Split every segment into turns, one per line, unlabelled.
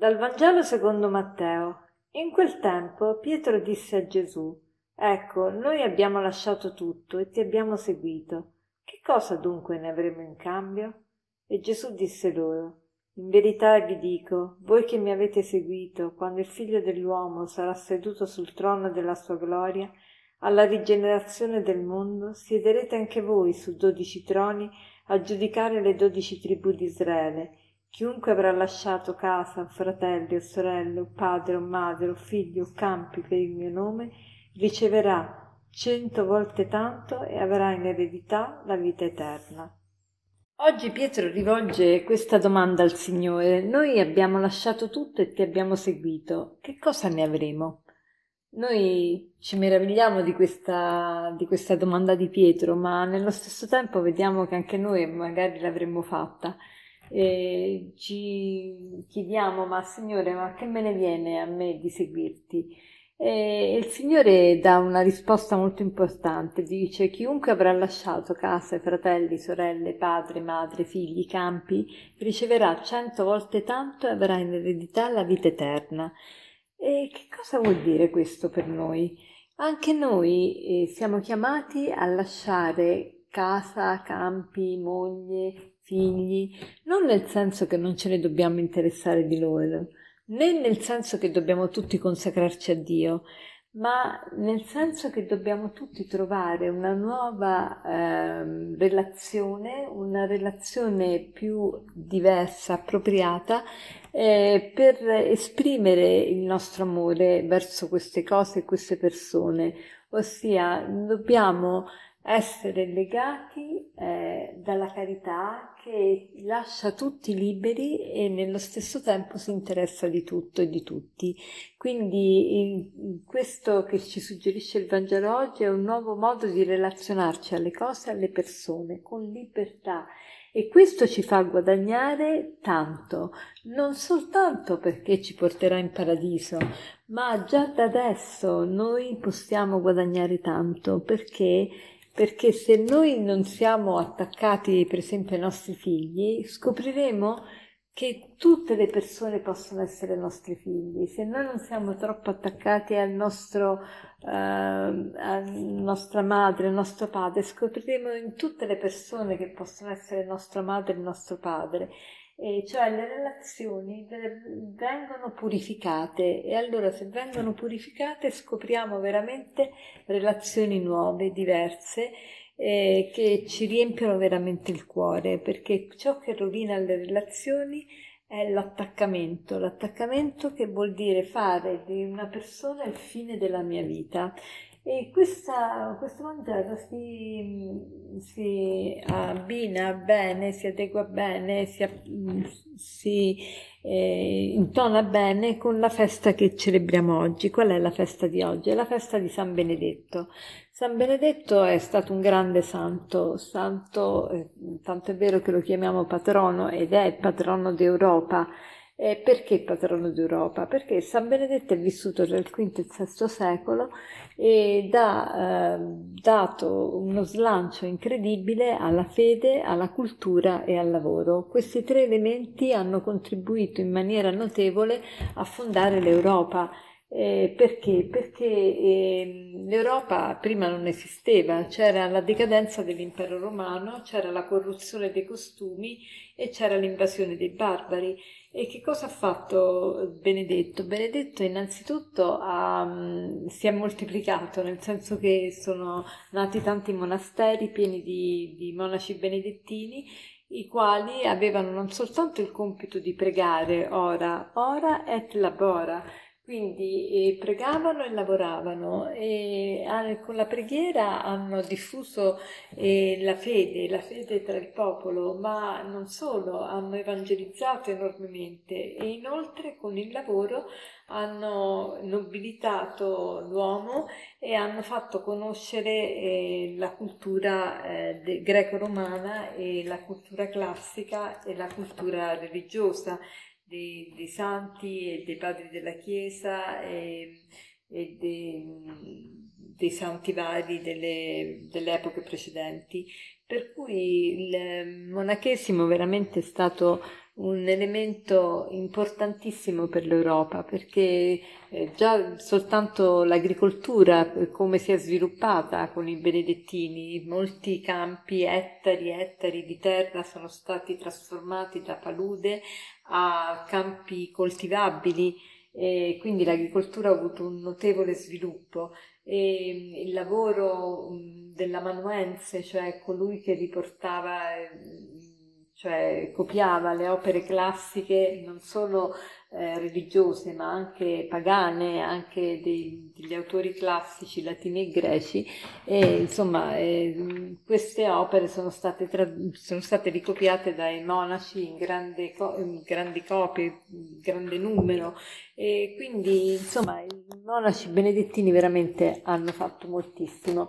Dal Vangelo secondo Matteo. In quel tempo Pietro disse a Gesù, Ecco, noi abbiamo lasciato tutto e ti abbiamo seguito. Che cosa dunque ne avremo in cambio? E Gesù disse loro, In verità vi dico, voi che mi avete seguito, quando il figlio dell'uomo sarà seduto sul trono della sua gloria, alla rigenerazione del mondo, siederete anche voi su dodici troni a giudicare le dodici tribù di Israele. Chiunque avrà lasciato casa, fratelli o sorelle, o padre o madre o figli o campi per il mio nome, riceverà cento volte tanto e avrà in eredità la vita eterna. Oggi Pietro rivolge questa domanda al Signore. Noi abbiamo lasciato tutto e ti abbiamo seguito. Che cosa ne avremo? Noi ci meravigliamo di questa, di questa domanda di Pietro, ma nello stesso tempo vediamo che anche noi magari l'avremmo fatta. E ci chiediamo, ma Signore, ma che me ne viene a me di seguirti? E il Signore dà una risposta molto importante, dice chiunque avrà lasciato casa, fratelli, sorelle, padre, madre, figli, campi, riceverà cento volte tanto e avrà in eredità la vita eterna. E che cosa vuol dire questo per noi? Anche noi eh, siamo chiamati a lasciare casa, campi, moglie, figli, non nel senso che non ce ne dobbiamo interessare di loro, né nel senso che dobbiamo tutti consacrarci a Dio, ma nel senso che dobbiamo tutti trovare una nuova eh, relazione, una relazione più diversa, appropriata, eh, per esprimere il nostro amore verso queste cose e queste persone, ossia dobbiamo essere legati eh, dalla carità che lascia tutti liberi e nello stesso tempo si interessa di tutto e di tutti. Quindi in questo che ci suggerisce il Vangelo oggi è un nuovo modo di relazionarci alle cose e alle persone con libertà e questo ci fa guadagnare tanto, non soltanto perché ci porterà in paradiso, ma già da adesso noi possiamo guadagnare tanto perché perché se noi non siamo attaccati per esempio ai nostri figli, scopriremo che tutte le persone possono essere nostri figli. Se noi non siamo troppo attaccati al nostro, eh, alla nostra madre, al nostro padre, scopriremo in tutte le persone che possono essere nostra madre e nostro padre e cioè le relazioni vengono purificate. E allora se vengono purificate scopriamo veramente relazioni nuove, diverse, eh, che ci riempiono veramente il cuore, perché ciò che rovina le relazioni è l'attaccamento, l'attaccamento che vuol dire fare di una persona il fine della mia vita e questa, questo Vangelo si, si, abbina bene, si adegua bene, si, si eh, intona bene con la festa che celebriamo oggi. Qual è la festa di oggi? È la festa di San Benedetto. San Benedetto è stato un grande santo, santo, eh, tanto è vero che lo chiamiamo patrono ed è patrono d'Europa eh, perché patrono d'Europa? Perché San Benedetto è vissuto il V e VI secolo ed ha eh, dato uno slancio incredibile alla fede, alla cultura e al lavoro. Questi tre elementi hanno contribuito in maniera notevole a fondare l'Europa. Eh, perché? Perché eh, l'Europa prima non esisteva, c'era la decadenza dell'impero romano, c'era la corruzione dei costumi e c'era l'invasione dei barbari. E che cosa ha fatto Benedetto? Benedetto innanzitutto ha, si è moltiplicato, nel senso che sono nati tanti monasteri pieni di, di monaci benedettini i quali avevano non soltanto il compito di pregare ora, ora et labora, quindi eh, pregavano e lavoravano e ah, con la preghiera hanno diffuso eh, la fede, la fede tra il popolo, ma non solo, hanno evangelizzato enormemente e inoltre con il lavoro hanno nobilitato l'uomo e hanno fatto conoscere eh, la cultura eh, greco-romana e la cultura classica e la cultura religiosa dei, dei santi e dei padri della Chiesa e, e dei, dei, santi vari delle, delle epoche precedenti. Per cui il monachesimo veramente è stato un elemento importantissimo per l'Europa perché eh, già soltanto l'agricoltura, come si è sviluppata con i benedettini, molti campi, ettari e ettari di terra sono stati trasformati da palude a campi coltivabili e quindi l'agricoltura ha avuto un notevole sviluppo. E il lavoro dell'amanuense, cioè colui che riportava cioè copiava le opere classiche non solo eh, religiose ma anche pagane, anche dei, degli autori classici latini e greci. E insomma eh, queste opere sono state, tra- sono state ricopiate dai monaci in, grande co- in grandi copie, in grande numero. E quindi insomma i monaci benedettini veramente hanno fatto moltissimo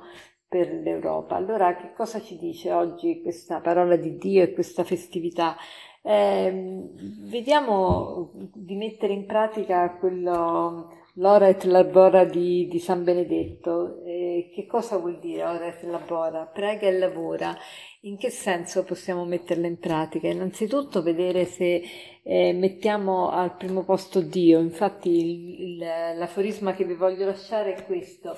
per l'Europa. Allora, che cosa ci dice oggi questa parola di Dio e questa festività? Eh, vediamo di mettere in pratica quello, l'ora et labora di, di San Benedetto. Eh, che cosa vuol dire ora et labora? Prega e lavora. In che senso possiamo metterla in pratica? Innanzitutto vedere se eh, mettiamo al primo posto Dio. Infatti il, il, l'aforisma che vi voglio lasciare è questo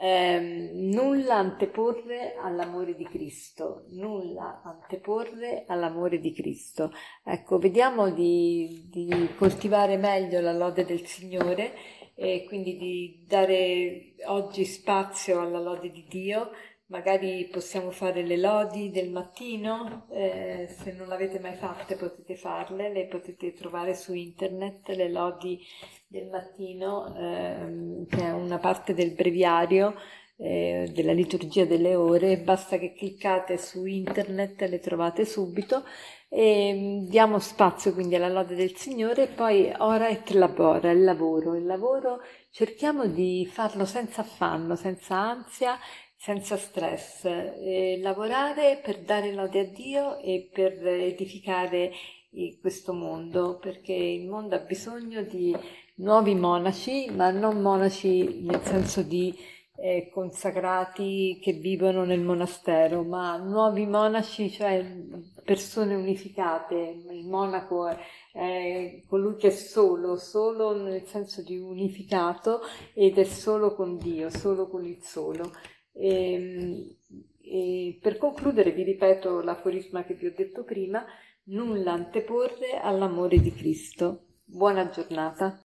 eh, nulla anteporre all'amore di Cristo, nulla anteporre all'amore di Cristo. Ecco, vediamo di, di coltivare meglio la lode del Signore e quindi di dare oggi spazio alla lode di Dio. Magari possiamo fare le lodi del mattino, eh, se non l'avete mai fatte potete farle, le potete trovare su internet, le lodi del mattino, ehm, che è una parte del breviario eh, della liturgia delle ore, basta che cliccate su internet, le trovate subito e mm, diamo spazio quindi alla lode del Signore. E poi ora et labora, il lavoro, il lavoro cerchiamo di farlo senza affanno, senza ansia, senza stress, e lavorare per dare lode a Dio e per edificare questo mondo, perché il mondo ha bisogno di nuovi monaci, ma non monaci nel senso di eh, consacrati che vivono nel monastero, ma nuovi monaci, cioè persone unificate. Il monaco è, è colui che è solo, solo nel senso di unificato ed è solo con Dio, solo con il solo. E, ehm, e per concludere vi ripeto l'aforisma che vi ho detto prima, nulla anteporre all'amore di Cristo. Buona giornata.